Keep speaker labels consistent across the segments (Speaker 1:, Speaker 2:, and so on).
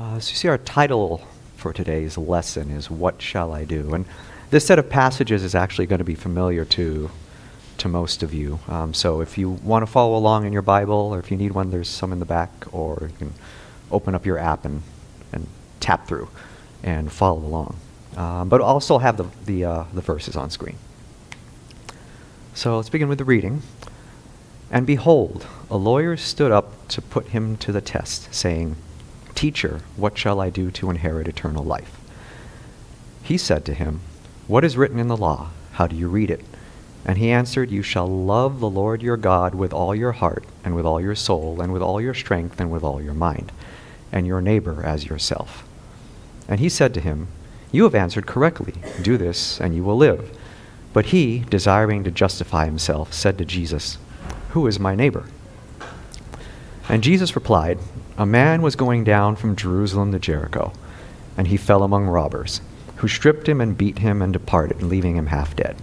Speaker 1: Uh, so you see, our title for today's lesson is What Shall I Do? And this set of passages is actually going to be familiar to, to most of you. Um, so if you want to follow along in your Bible, or if you need one, there's some in the back, or you can open up your app and, and tap through and follow along. Um, but I'll also have the, the, uh, the verses on screen. So let's begin with the reading. And behold, a lawyer stood up to put him to the test, saying, Teacher, what shall I do to inherit eternal life? He said to him, What is written in the law? How do you read it? And he answered, You shall love the Lord your God with all your heart, and with all your soul, and with all your strength, and with all your mind, and your neighbor as yourself. And he said to him, You have answered correctly. Do this, and you will live. But he, desiring to justify himself, said to Jesus, Who is my neighbor? And Jesus replied, A man was going down from Jerusalem to Jericho, and he fell among robbers, who stripped him and beat him and departed, leaving him half dead.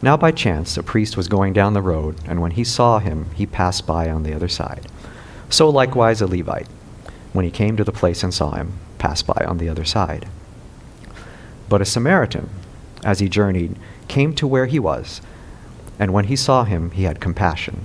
Speaker 1: Now by chance a priest was going down the road, and when he saw him, he passed by on the other side. So likewise a Levite, when he came to the place and saw him, passed by on the other side. But a Samaritan, as he journeyed, came to where he was, and when he saw him, he had compassion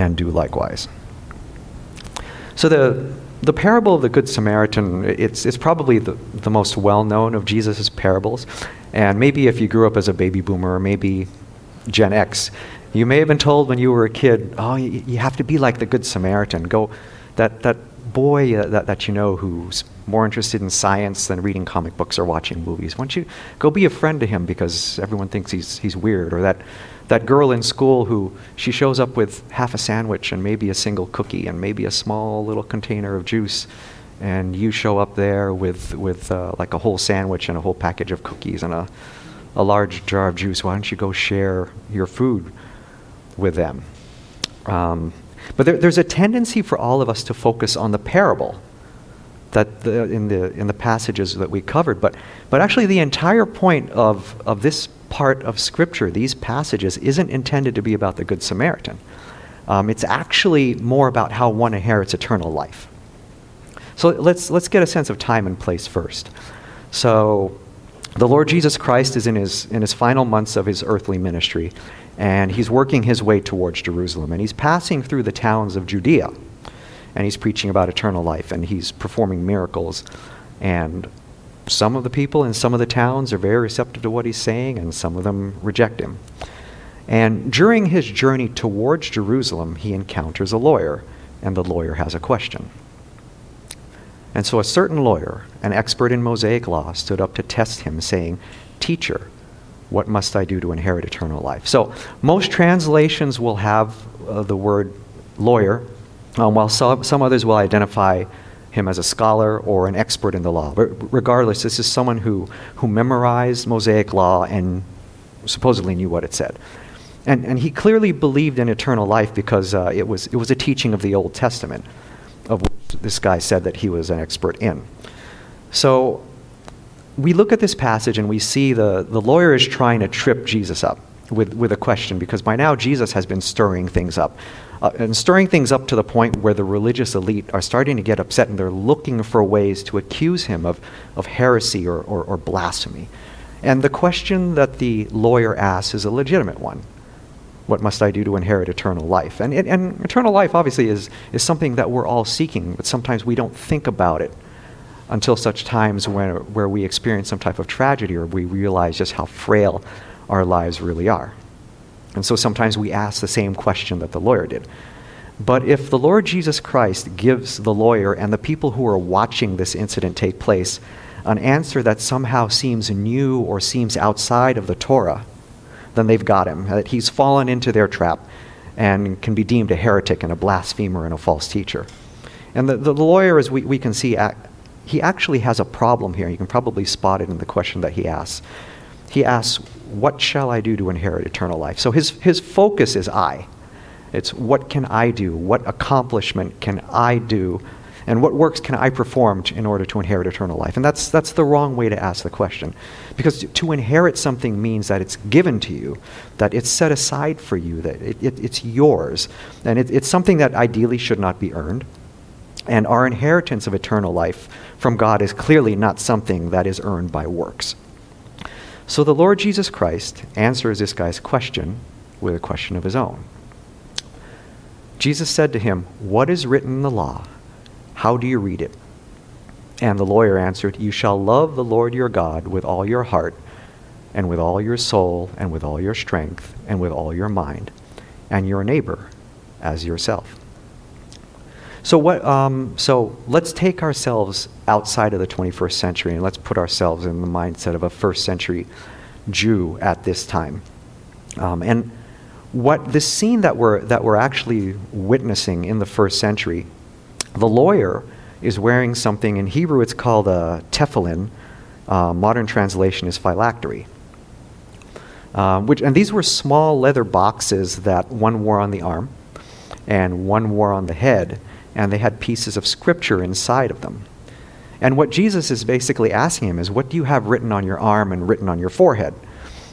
Speaker 1: and do likewise. So the, the parable of the Good Samaritan, it's, it's probably the, the most well known of Jesus' parables. And maybe if you grew up as a baby boomer or maybe Gen X, you may have been told when you were a kid, oh, you, you have to be like the Good Samaritan. Go, that, that boy uh, that, that you know who's more interested in science than reading comic books or watching movies. Why don't you go be a friend to him because everyone thinks he's, he's weird? Or that that girl in school who she shows up with half a sandwich and maybe a single cookie and maybe a small little container of juice and you show up there with with uh, like a whole sandwich and a whole package of cookies and a a large jar of juice why don't you go share your food with them? Um, but there, there's a tendency for all of us to focus on the parable that the, in the in the passages that we covered but but actually the entire point of of this part of Scripture, these passages, isn't intended to be about the Good Samaritan. Um, it's actually more about how one inherits eternal life. So let's, let's get a sense of time and place first. So the Lord Jesus Christ is in his, in his final months of his earthly ministry, and he's working his way towards Jerusalem, and he's passing through the towns of Judea, and he's preaching about eternal life, and he's performing miracles. And some of the people in some of the towns are very receptive to what he's saying, and some of them reject him. And during his journey towards Jerusalem, he encounters a lawyer, and the lawyer has a question. And so a certain lawyer, an expert in Mosaic law, stood up to test him, saying, Teacher, what must I do to inherit eternal life? So most translations will have uh, the word lawyer, um, while some, some others will identify him as a scholar or an expert in the law. But regardless, this is someone who, who memorized Mosaic law and supposedly knew what it said. And, and he clearly believed in eternal life because uh, it, was, it was a teaching of the Old Testament, of which this guy said that he was an expert in. So we look at this passage and we see the, the lawyer is trying to trip Jesus up with, with a question because by now Jesus has been stirring things up uh, and stirring things up to the point where the religious elite are starting to get upset and they're looking for ways to accuse him of, of heresy or, or, or blasphemy. And the question that the lawyer asks is a legitimate one. What must I do to inherit eternal life? And, and, and eternal life, obviously, is, is something that we're all seeking, but sometimes we don't think about it until such times when, where we experience some type of tragedy or we realize just how frail our lives really are. And so sometimes we ask the same question that the lawyer did. But if the Lord Jesus Christ gives the lawyer and the people who are watching this incident take place an answer that somehow seems new or seems outside of the Torah, then they've got him. That he's fallen into their trap and can be deemed a heretic and a blasphemer and a false teacher. And the, the lawyer, as we, we can see, he actually has a problem here. You can probably spot it in the question that he asks. He asks, What shall I do to inherit eternal life? So his, his focus is I. It's what can I do? What accomplishment can I do? And what works can I perform in order to inherit eternal life? And that's, that's the wrong way to ask the question. Because to, to inherit something means that it's given to you, that it's set aside for you, that it, it, it's yours. And it, it's something that ideally should not be earned. And our inheritance of eternal life from God is clearly not something that is earned by works. So the Lord Jesus Christ answers this guy's question with a question of his own. Jesus said to him, What is written in the law? How do you read it? And the lawyer answered, You shall love the Lord your God with all your heart, and with all your soul, and with all your strength, and with all your mind, and your neighbor as yourself. So what? Um, so let's take ourselves outside of the 21st century and let's put ourselves in the mindset of a first century Jew at this time. Um, and what this scene that we're, that we're actually witnessing in the first century, the lawyer is wearing something, in Hebrew it's called a tefillin, uh, modern translation is phylactery. Uh, which, and these were small leather boxes that one wore on the arm and one wore on the head, and they had pieces of scripture inside of them. And what Jesus is basically asking him is, What do you have written on your arm and written on your forehead?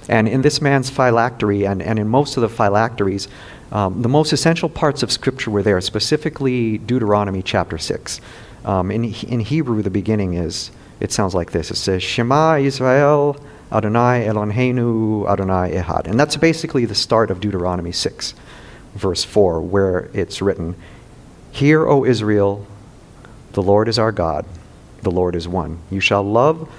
Speaker 1: And in this man's phylactery, and, and in most of the phylacteries, um, the most essential parts of Scripture were there, specifically Deuteronomy chapter 6. Um, in, in Hebrew, the beginning is, it sounds like this it says, Shema Israel, Adonai Eloheinu, Adonai Ehad. And that's basically the start of Deuteronomy 6, verse 4, where it's written, Hear, O Israel, the Lord is our God, the Lord is one. You shall love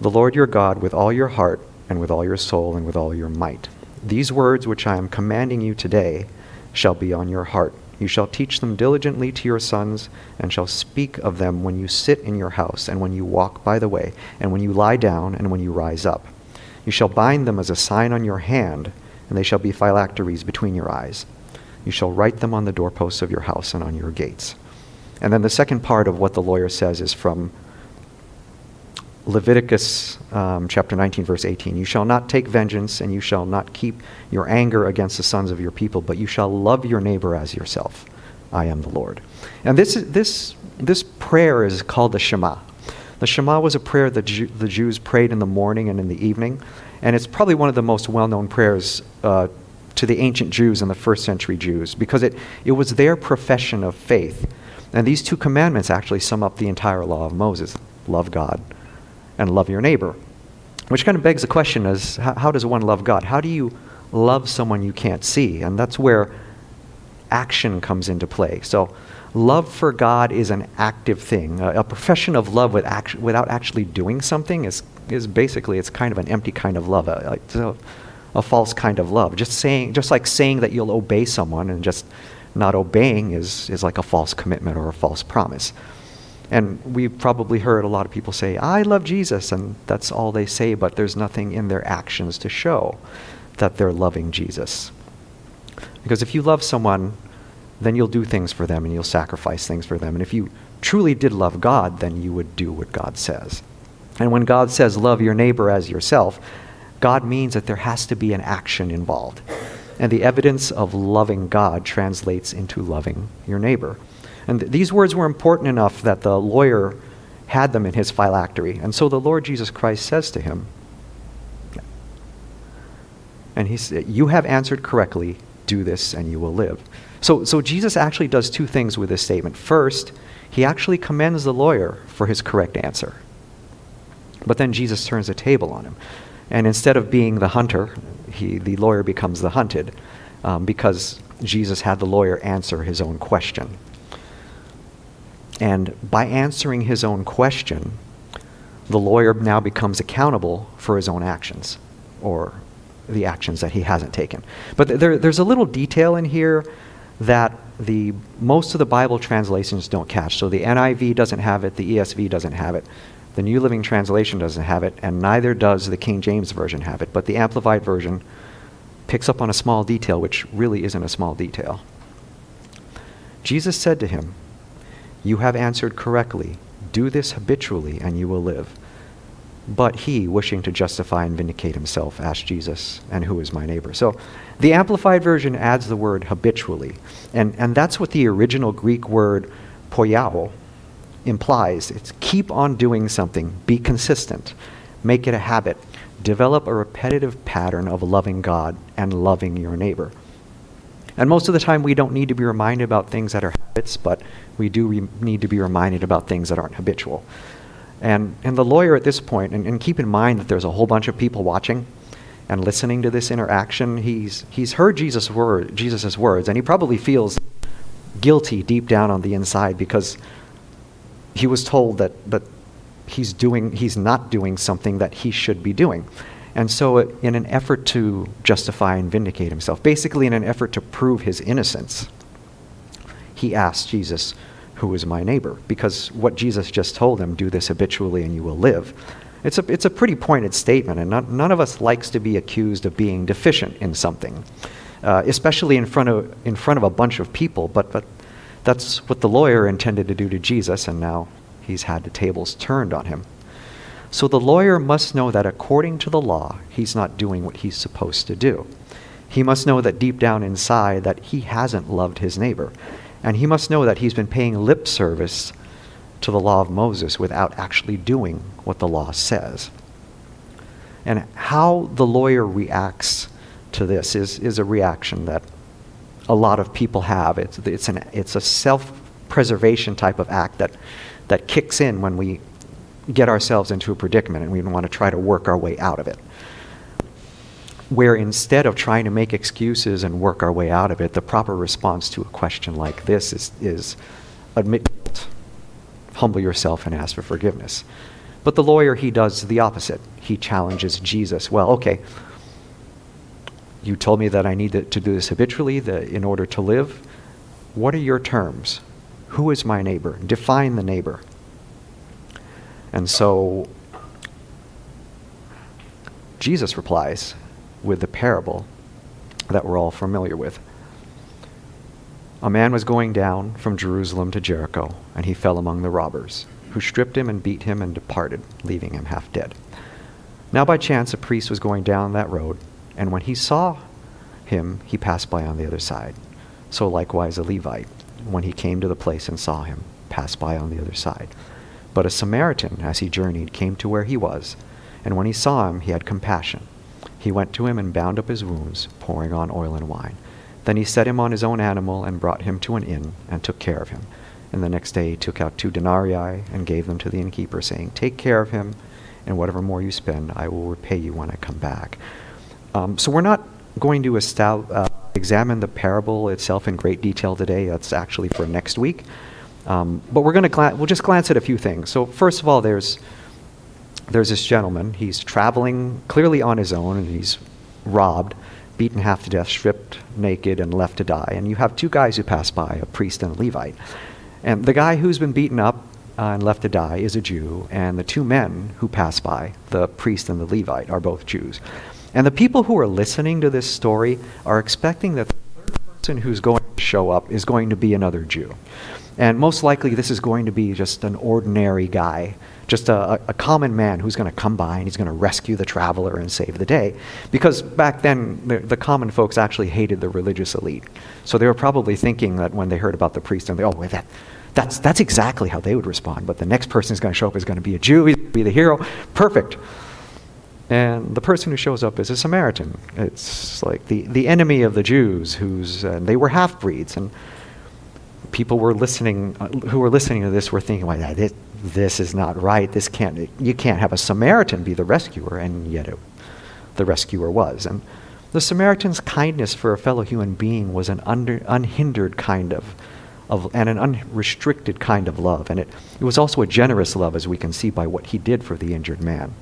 Speaker 1: the Lord your God with all your heart and with all your soul and with all your might. These words which I am commanding you today shall be on your heart. You shall teach them diligently to your sons, and shall speak of them when you sit in your house, and when you walk by the way, and when you lie down, and when you rise up. You shall bind them as a sign on your hand, and they shall be phylacteries between your eyes. You shall write them on the doorposts of your house and on your gates. And then the second part of what the lawyer says is from Leviticus um, chapter 19, verse 18 You shall not take vengeance, and you shall not keep your anger against the sons of your people, but you shall love your neighbor as yourself. I am the Lord. And this, this, this prayer is called the Shema. The Shema was a prayer that Jew, the Jews prayed in the morning and in the evening, and it's probably one of the most well known prayers uh, to the ancient Jews and the first century Jews because it, it was their profession of faith. And these two commandments actually sum up the entire law of Moses love God and love your neighbor. Which kind of begs the question is how, how does one love God? How do you love someone you can't see? And that's where action comes into play. So, love for God is an active thing. A, a profession of love with act, without actually doing something is, is basically it's kind of an empty kind of love, uh, uh, a, a, a, false kind of love. Just saying, just like saying that you'll obey someone and just not obeying is, is like a false commitment or a false promise. And we've probably heard a lot of people say, I love Jesus, and that's all they say, but there's nothing in their actions to show that they're loving Jesus. Because if you love someone, then you'll do things for them and you'll sacrifice things for them. And if you truly did love God, then you would do what God says. And when God says, love your neighbor as yourself, God means that there has to be an action involved. And the evidence of loving God translates into loving your neighbor. And th- these words were important enough that the lawyer had them in his phylactery. And so the Lord Jesus Christ says to him, and he said, You have answered correctly, do this and you will live. So, so Jesus actually does two things with this statement. First, he actually commends the lawyer for his correct answer. But then Jesus turns the table on him. And instead of being the hunter, he, the lawyer becomes the hunted um, because Jesus had the lawyer answer his own question. And by answering his own question, the lawyer now becomes accountable for his own actions or the actions that he hasn't taken. But there, there's a little detail in here that the most of the Bible translations don't catch. So the NIV doesn't have it, the ESV doesn't have it, the New Living Translation doesn't have it, and neither does the King James Version have it. But the Amplified Version picks up on a small detail, which really isn't a small detail. Jesus said to him, you have answered correctly. Do this habitually, and you will live. But he, wishing to justify and vindicate himself, asked Jesus, And who is my neighbor? So the Amplified Version adds the word habitually. And, and that's what the original Greek word poiao implies. It's keep on doing something, be consistent, make it a habit, develop a repetitive pattern of loving God and loving your neighbor. And most of the time, we don't need to be reminded about things that are habits, but we do re- need to be reminded about things that aren't habitual. And, and the lawyer at this point, and, and keep in mind that there's a whole bunch of people watching and listening to this interaction, he's, he's heard Jesus' word, Jesus's words, and he probably feels guilty deep down on the inside because he was told that, that he's, doing, he's not doing something that he should be doing. And so, uh, in an effort to justify and vindicate himself, basically in an effort to prove his innocence, he asked Jesus, Who is my neighbor? Because what Jesus just told him, do this habitually and you will live. It's a, it's a pretty pointed statement, and not, none of us likes to be accused of being deficient in something, uh, especially in front, of, in front of a bunch of people. But, but that's what the lawyer intended to do to Jesus, and now he's had the tables turned on him. So the lawyer must know that according to the law, he's not doing what he's supposed to do. He must know that deep down inside that he hasn't loved his neighbor. And he must know that he's been paying lip service to the law of Moses without actually doing what the law says. And how the lawyer reacts to this is, is a reaction that a lot of people have. It's, it's, an, it's a self preservation type of act that, that kicks in when we get ourselves into a predicament and we want to try to work our way out of it. Where instead of trying to make excuses and work our way out of it, the proper response to a question like this is, is admit guilt, humble yourself, and ask for forgiveness. But the lawyer, he does the opposite. He challenges Jesus. Well, okay, you told me that I need to, do this habitually the, in order to live. What are your terms? Who is my neighbor? Define the neighbor. And so Jesus replies with the parable that we're all familiar with. A man was going down from Jerusalem to Jericho, and he fell among the robbers, who stripped him and beat him and departed, leaving him half dead. Now, by chance, a priest was going down that road, and when he saw him, he passed by on the other side. So likewise a Levite, when he came to the place and saw him, passed by on the other side. But a Samaritan, as he journeyed, came to where he was, and when he saw him, he had compassion. He went to him and bound up his wounds, pouring on oil and wine. Then he set him on his own animal and brought him to an inn and took care of him. And the next day he took out two denarii and gave them to the innkeeper, saying, Take care of him, and whatever more you spend, I will repay you when I come back. Um, so we're not going to uh, examine the parable itself in great detail today. That's actually for next week. Um, but we're going to gla- we'll just glance at a few things. So first of all, there's there's this gentleman. He's traveling clearly on his own, and he's robbed, beaten half to death, stripped naked, and left to die. And you have two guys who pass by, a priest and a Levite. And the guy who's been beaten up uh, and left to die is a Jew, and the two men who pass by, the priest and the Levite, are both Jews. And the people who are listening to this story are expecting that the third person who's going to show up is going to be another Jew. And most likely, this is going to be just an ordinary guy, just a, a common man who's going to come by and he's going to rescue the traveler and save the day. Because back then, the, the, common folks actually hated the religious elite. So they were probably thinking that when they heard about the priest, and they, oh, wait, that, that's, that's exactly how they would respond. But the next person who's going to show up is going to be a Jew, he's going to be the hero. Perfect. And the person who shows up is a Samaritan. It's like the, the enemy of the Jews, who's, and they were half breeds. And people were listening, uh, who were listening to this were thinking, well, this, this is not right. This can't, you can't have a Samaritan be the rescuer. And yet it, the rescuer was. And the Samaritan's kindness for a fellow human being was an under, unhindered kind of, of, and an unrestricted kind of love. And it, it was also a generous love, as we can see by what he did for the injured man.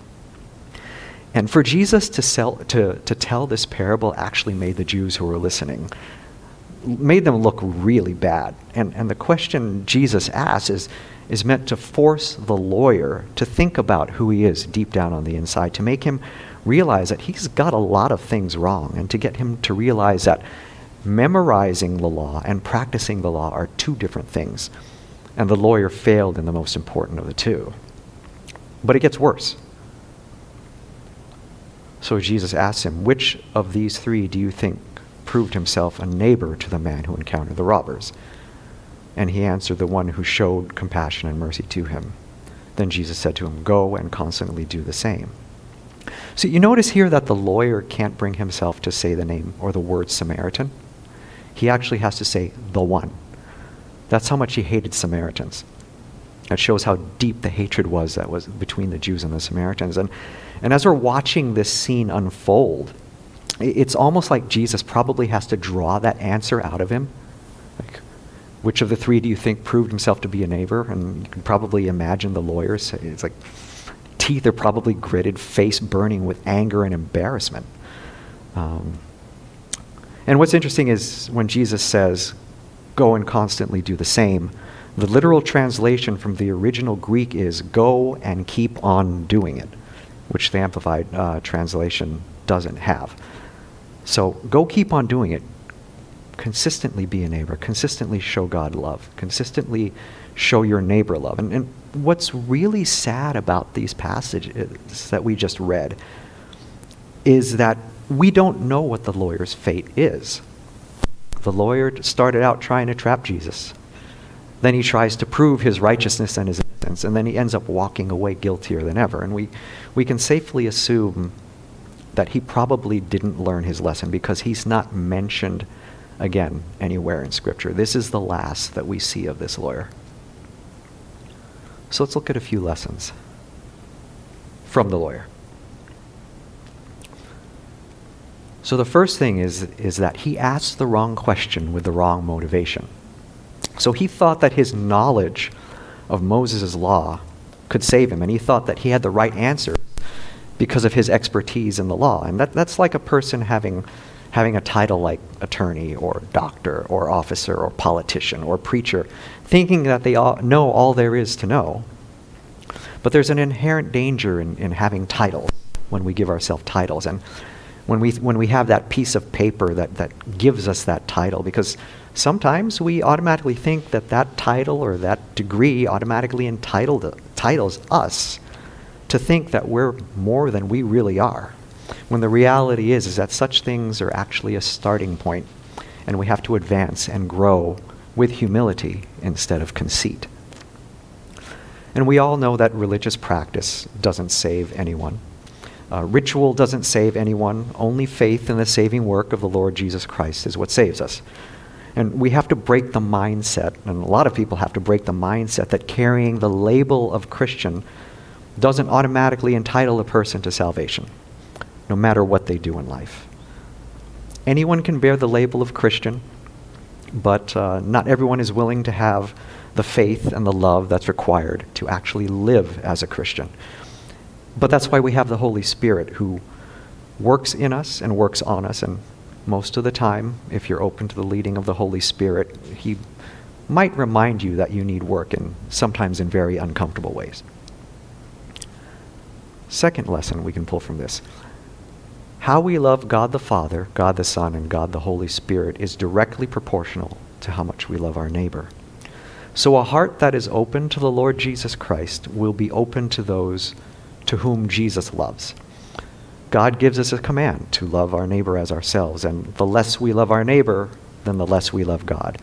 Speaker 1: And for Jesus to, sell, to, to tell this parable actually made the Jews who were listening, made them look really bad. And, and the question Jesus asks is, is meant to force the lawyer to think about who he is deep down on the inside, to make him realize that he's got a lot of things wrong, and to get him to realize that memorizing the law and practicing the law are two different things. And the lawyer failed in the most important of the two. But it gets worse. So Jesus asks him, Which of these three do you think proved himself a neighbor to the man who encountered the robbers? And he answered, The one who showed compassion and mercy to him. Then Jesus said to him, Go and constantly do the same. So you notice here that the lawyer can't bring himself to say the name or the word Samaritan. He actually has to say the one. That's how much he hated Samaritans. That shows how deep the hatred was that was between the Jews and the Samaritans. And, and as we're watching this scene unfold, it's almost like Jesus probably has to draw that answer out of him. Like, which of the three do you think proved himself to be a neighbor? And you can probably imagine the lawyers. It's like teeth are probably gritted, face burning with anger and embarrassment. Um, and what's interesting is when Jesus says, Go and constantly do the same, the literal translation from the original Greek is, Go and keep on doing it, which the Amplified uh, translation doesn't have. So go keep on doing it. Consistently be a neighbor, consistently show God love, consistently show your neighbor love. And, and what's really sad about these passages that we just read is that we don't know what the lawyer's fate is. The lawyer started out trying to trap Jesus. Then he tries to prove his righteousness and his innocence, and then he ends up walking away guiltier than ever. And we, we can safely assume that he probably didn't learn his lesson because he's not mentioned again anywhere in Scripture. This is the last that we see of this lawyer. So let's look at a few lessons from the lawyer. So the first thing is, is that he asked the wrong question with the wrong motivation. So he thought that his knowledge of Moses' law could save him, and he thought that he had the right answer because of his expertise in the law. And that, that's like a person having, having a title like attorney or doctor or officer or politician or preacher, thinking that they all know all there is to know. But there's an inherent danger in, in having titles when we give ourselves titles. And when we, when we have that piece of paper that, that gives us that title, because sometimes we automatically think that that title or that degree automatically entitled, titles us to think that we're more than we really are. When the reality is, is that such things are actually a starting point, and we have to advance and grow with humility instead of conceit. And we all know that religious practice doesn't save anyone. Uh, ritual doesn't save anyone. Only faith in the saving work of the Lord Jesus Christ is what saves us. And we have to break the mindset, and a lot of people have to break the mindset that carrying the label of Christian doesn't automatically entitle a person to salvation, no matter what they do in life. Anyone can bear the label of Christian, but uh, not everyone is willing to have the faith and the love that's required to actually live as a Christian. But that's why we have the Holy Spirit who works in us and works on us. And most of the time, if you're open to the leading of the Holy Spirit, He might remind you that you need work, and sometimes in very uncomfortable ways. Second lesson we can pull from this how we love God the Father, God the Son, and God the Holy Spirit is directly proportional to how much we love our neighbor. So, a heart that is open to the Lord Jesus Christ will be open to those to whom Jesus loves. God gives us a command to love our neighbor as ourselves, and the less we love our neighbor, then the less we love God.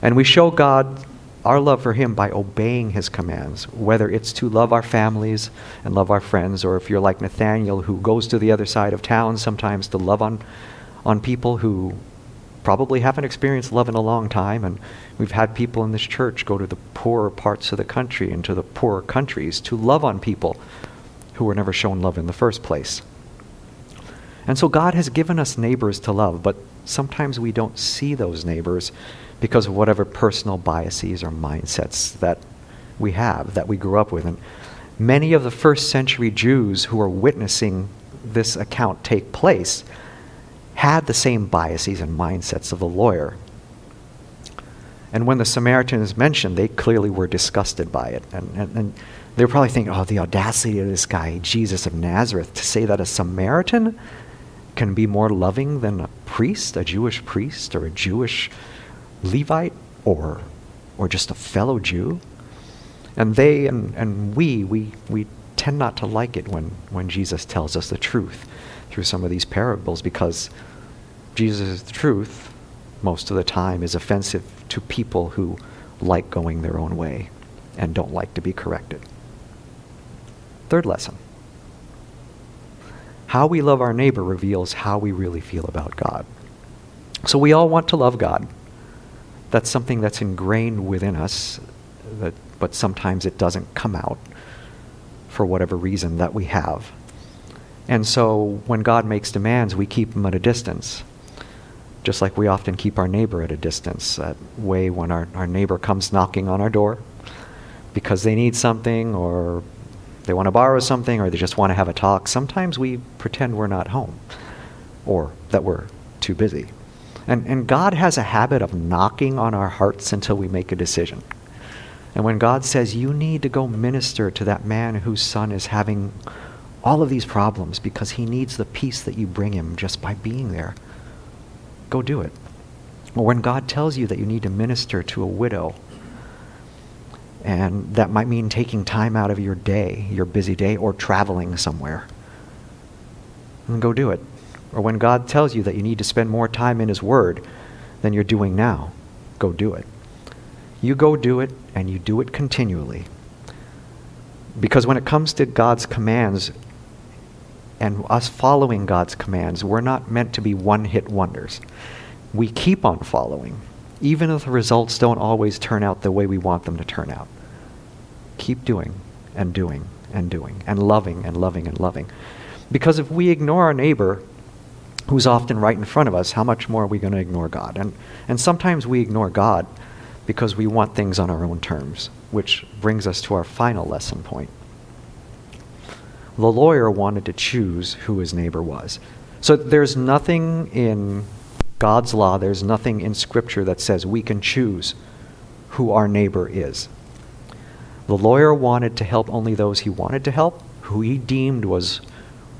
Speaker 1: And we show God our love for Him by obeying His commands, whether it's to love our families and love our friends, or if you're like Nathaniel, who goes to the other side of town sometimes to love on, on people who probably haven't experienced love in a long time. And we've had people in this church go to the poorer parts of the country and to the poorer countries to love on people who were never shown love in the first place. And so God has given us neighbors to love, but sometimes we don't see those neighbors because of whatever personal biases or mindsets that we have, that we grew up with. And many of the first century Jews who are witnessing this account take place had the same biases and mindsets of the lawyer. And when the Samaritans mentioned, they clearly were disgusted by it. And, and, and they were probably thinking, oh, the audacity of this guy, Jesus of Nazareth, to say that a Samaritan can be more loving than a priest, a Jewish priest, or a Jewish Levite, or, or just a fellow Jew. And they and, and we, we, we tend not to like it when, when Jesus tells us the truth through some of these parables because Jesus' truth, most of the time, is offensive to people who like going their own way and don't like to be corrected. Third lesson how we love our neighbor reveals how we really feel about God. So we all want to love God. That's something that's ingrained within us, that, but sometimes it doesn't come out for whatever reason that we have. And so when God makes demands, we keep them at a distance. Just like we often keep our neighbor at a distance. That way, when our, our neighbor comes knocking on our door because they need something or they want to borrow something or they just want to have a talk, sometimes we pretend we're not home or that we're too busy. And, and God has a habit of knocking on our hearts until we make a decision. And when God says, You need to go minister to that man whose son is having all of these problems because he needs the peace that you bring him just by being there, go do it. Or when God tells you that you need to minister to a widow and that might mean taking time out of your day, your busy day, or traveling somewhere. And go do it. Or when God tells you that you need to spend more time in His Word than you're doing now, go do it. You go do it, and you do it continually. Because when it comes to God's commands and us following God's commands, we're not meant to be one hit wonders. We keep on following even if the results don't always turn out the way we want them to turn out. Keep doing and doing and doing and loving and loving and loving. Because if we ignore our neighbor, who's often right in front of us, how much more are we going to ignore God? And, and sometimes we ignore God because we want things on our own terms, which brings us to our final lesson point. The lawyer wanted to choose who his neighbor was. So there's nothing in God's law, there's nothing in Scripture that says we can choose who our neighbor is. The lawyer wanted to help only those he wanted to help, who he deemed was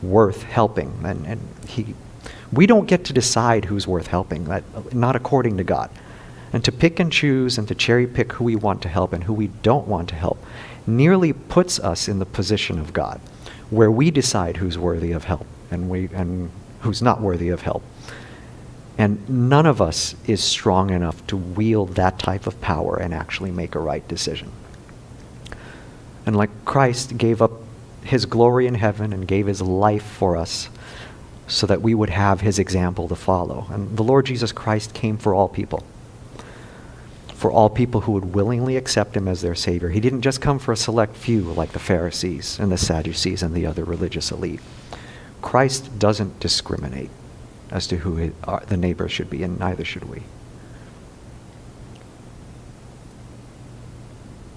Speaker 1: worth helping. And, and he, we don't get to decide who's worth helping, that, not according to God. And to pick and choose and to cherry pick who we want to help and who we don't want to help nearly puts us in the position of God, where we decide who's worthy of help and, we, and who's not worthy of help. And none of us is strong enough to wield that type of power and actually make a right decision. And like Christ gave up his glory in heaven and gave his life for us so that we would have his example to follow. And the Lord Jesus Christ came for all people, for all people who would willingly accept him as their Savior. He didn't just come for a select few like the Pharisees and the Sadducees and the other religious elite. Christ doesn't discriminate as to who it, uh, the neighbor should be, and neither should we.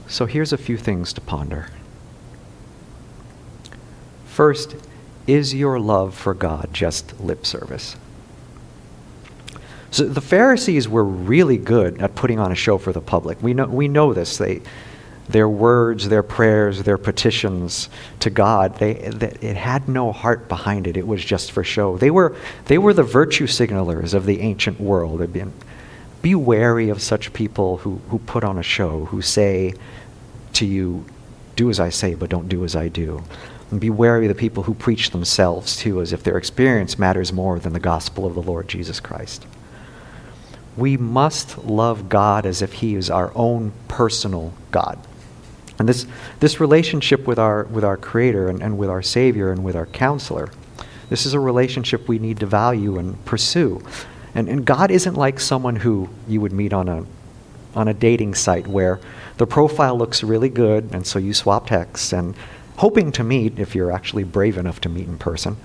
Speaker 1: So here's a few things to ponder. First, is your love for God just lip service? So the Pharisees were really good at putting on a show for the public. We know, we know this. They, their words, their prayers, their petitions to God, they, they, it had no heart behind it. It was just for show. They were, they were the virtue signalers of the ancient world. Been, be wary of such people who, who put on a show, who say to you, do as I say, but don't do as I do. And be wary of the people who preach themselves, too, as if their experience matters more than the gospel of the Lord Jesus Christ. We must love God as if He is our own personal God. And this, this relationship with our, with our Creator and, and with our Savior and with our counselor, this is a relationship we need to value and pursue. And, and God isn't like someone who you would meet on a, on a dating site where the profile looks really good, and so you swap texts and hoping to meet if you're actually brave enough to meet in person.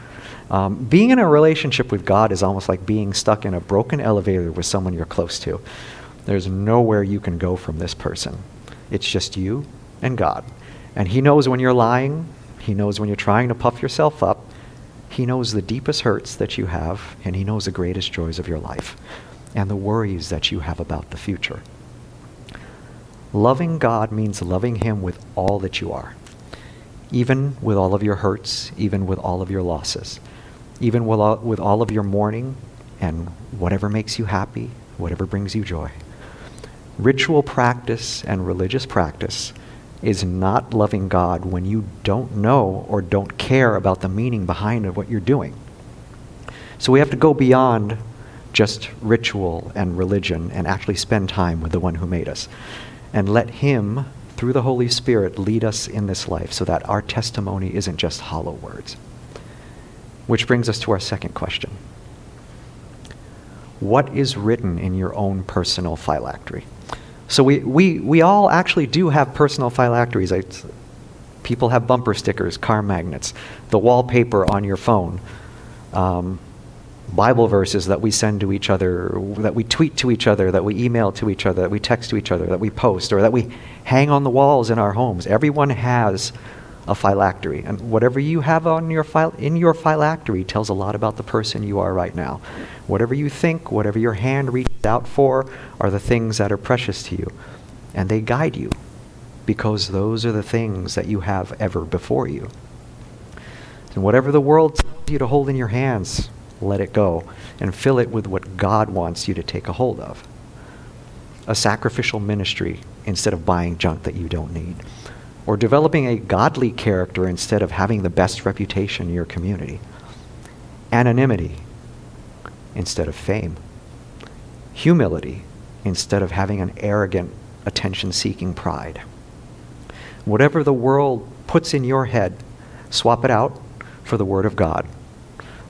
Speaker 1: Um, being in a relationship with God is almost like being stuck in a broken elevator with someone you're close to. There's nowhere you can go from this person. It's just you and God. And He knows when you're lying, He knows when you're trying to puff yourself up, He knows the deepest hurts that you have, and He knows the greatest joys of your life and the worries that you have about the future. Loving God means loving Him with all that you are, even with all of your hurts, even with all of your losses, even with all, with all of your mourning and whatever makes you happy, whatever brings you joy. Ritual practice and religious practice is not loving God when you don't know or don't care about the meaning behind what you're doing. So we have to go beyond just ritual and religion and actually spend time with the one who made us and let him through the Holy Spirit lead us in this life so that our testimony isn't just hollow words. Which brings us to our second question. What is written in your own personal phylactery? So we, we, we all actually do have personal phylacteries. I, people have bumper stickers, car magnets, the wallpaper on your phone, um, Bible verses that we send to each other, that we tweet to each other, that we email to each other, that we text to each other, that we post, or that we hang on the walls in our homes. Everyone has a phylactery. And whatever you have on your phil- in your phylactery tells a lot about the person you are right now. Whatever you think, whatever your hand reaches out for, are the things that are precious to you. And they guide you because those are the things that you have ever before you. And whatever the world tells you to hold in your hands, let it go and fill it with what God wants you to take a hold of. A sacrificial ministry instead of buying junk that you don't need or developing a godly character instead of having the best reputation in your community, anonymity instead of fame, humility instead of having an arrogant, attention seeking pride. Whatever the world puts in your head, swap it out for the Word of God.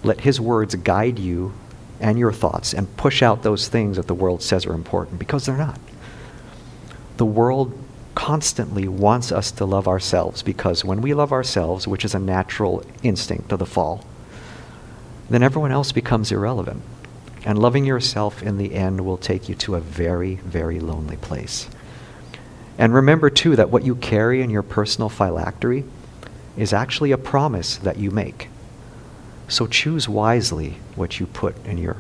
Speaker 1: Let His words guide you and your thoughts and push out those things that the world says are important because they're not. The world constantly wants us to love ourselves because when we love ourselves, which is a natural instinct of the fall, then everyone else becomes irrelevant. And loving yourself in the end will take you to a very, very lonely place. And remember, too, that what you carry in your personal phylactery is actually a promise that you make. So choose wisely what you put in your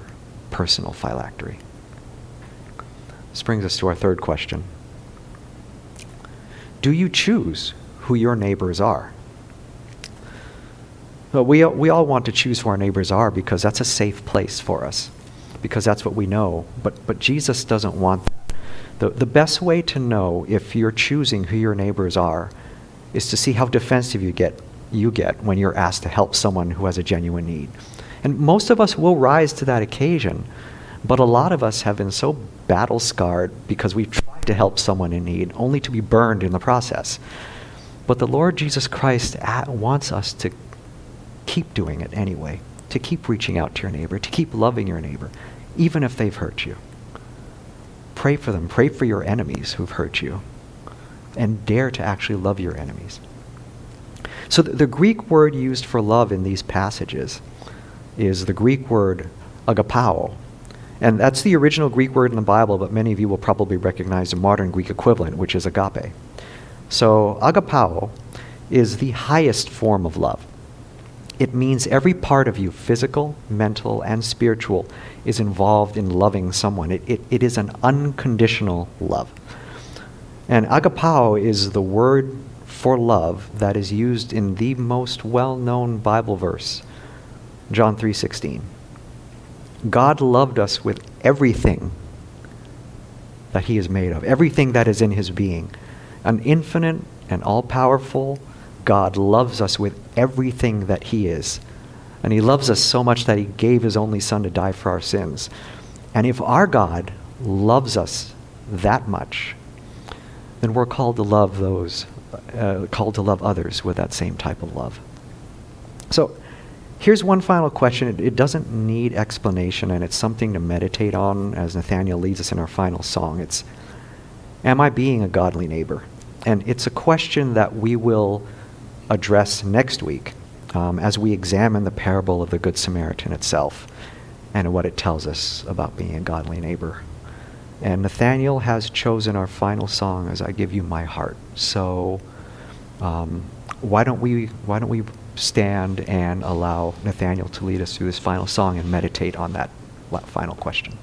Speaker 1: personal phylactery. This brings us to our third question do you choose who your neighbors are? Well, we, we all want to choose who our neighbors are because that's a safe place for us, because that's what we know. But, but Jesus doesn't want that. The, the best way to know if you're choosing who your neighbors are is to see how defensive you get, you get when you're asked to help someone who has a genuine need. And most of us will rise to that occasion, but a lot of us have been so battle scarred because we've to help someone in need, only to be burned in the process. But the Lord Jesus Christ uh, wants us to keep doing it anyway, to keep reaching out to your neighbor, to keep loving your neighbor, even if they've hurt you. Pray for them. Pray for your enemies who've hurt you. And dare to actually love your enemies. So the, the Greek word used for love in these passages is the Greek word agapao, and that's the original Greek word in the Bible, but many of you will probably recognize the modern Greek equivalent, which is agape. So, agapao is the highest form of love. It means every part of you, physical, mental, and spiritual, is involved in loving someone. It, it, it is an unconditional love. And agapao is the word for love that is used in the most well-known Bible verse, John 3:16. God loved us with everything that He is made of, everything that is in His being. An infinite and all powerful God loves us with everything that He is. And He loves us so much that He gave His only Son to die for our sins. And if our God loves us that much, then we're called to love those, uh, called to love others with that same type of love. So, Here's one final question. It, it, doesn't need explanation, and it's something to meditate on as Nathaniel leads us in our final song. It's Am I being a godly neighbor? And it's a question that we will address next week um, as we examine the parable of the Good Samaritan itself and what it tells us about being a godly neighbor. And Nathaniel has chosen our final song as I give you my heart. So um, why don't we why don't we stand and allow Nathaniel to lead us through this final song and meditate on that final question.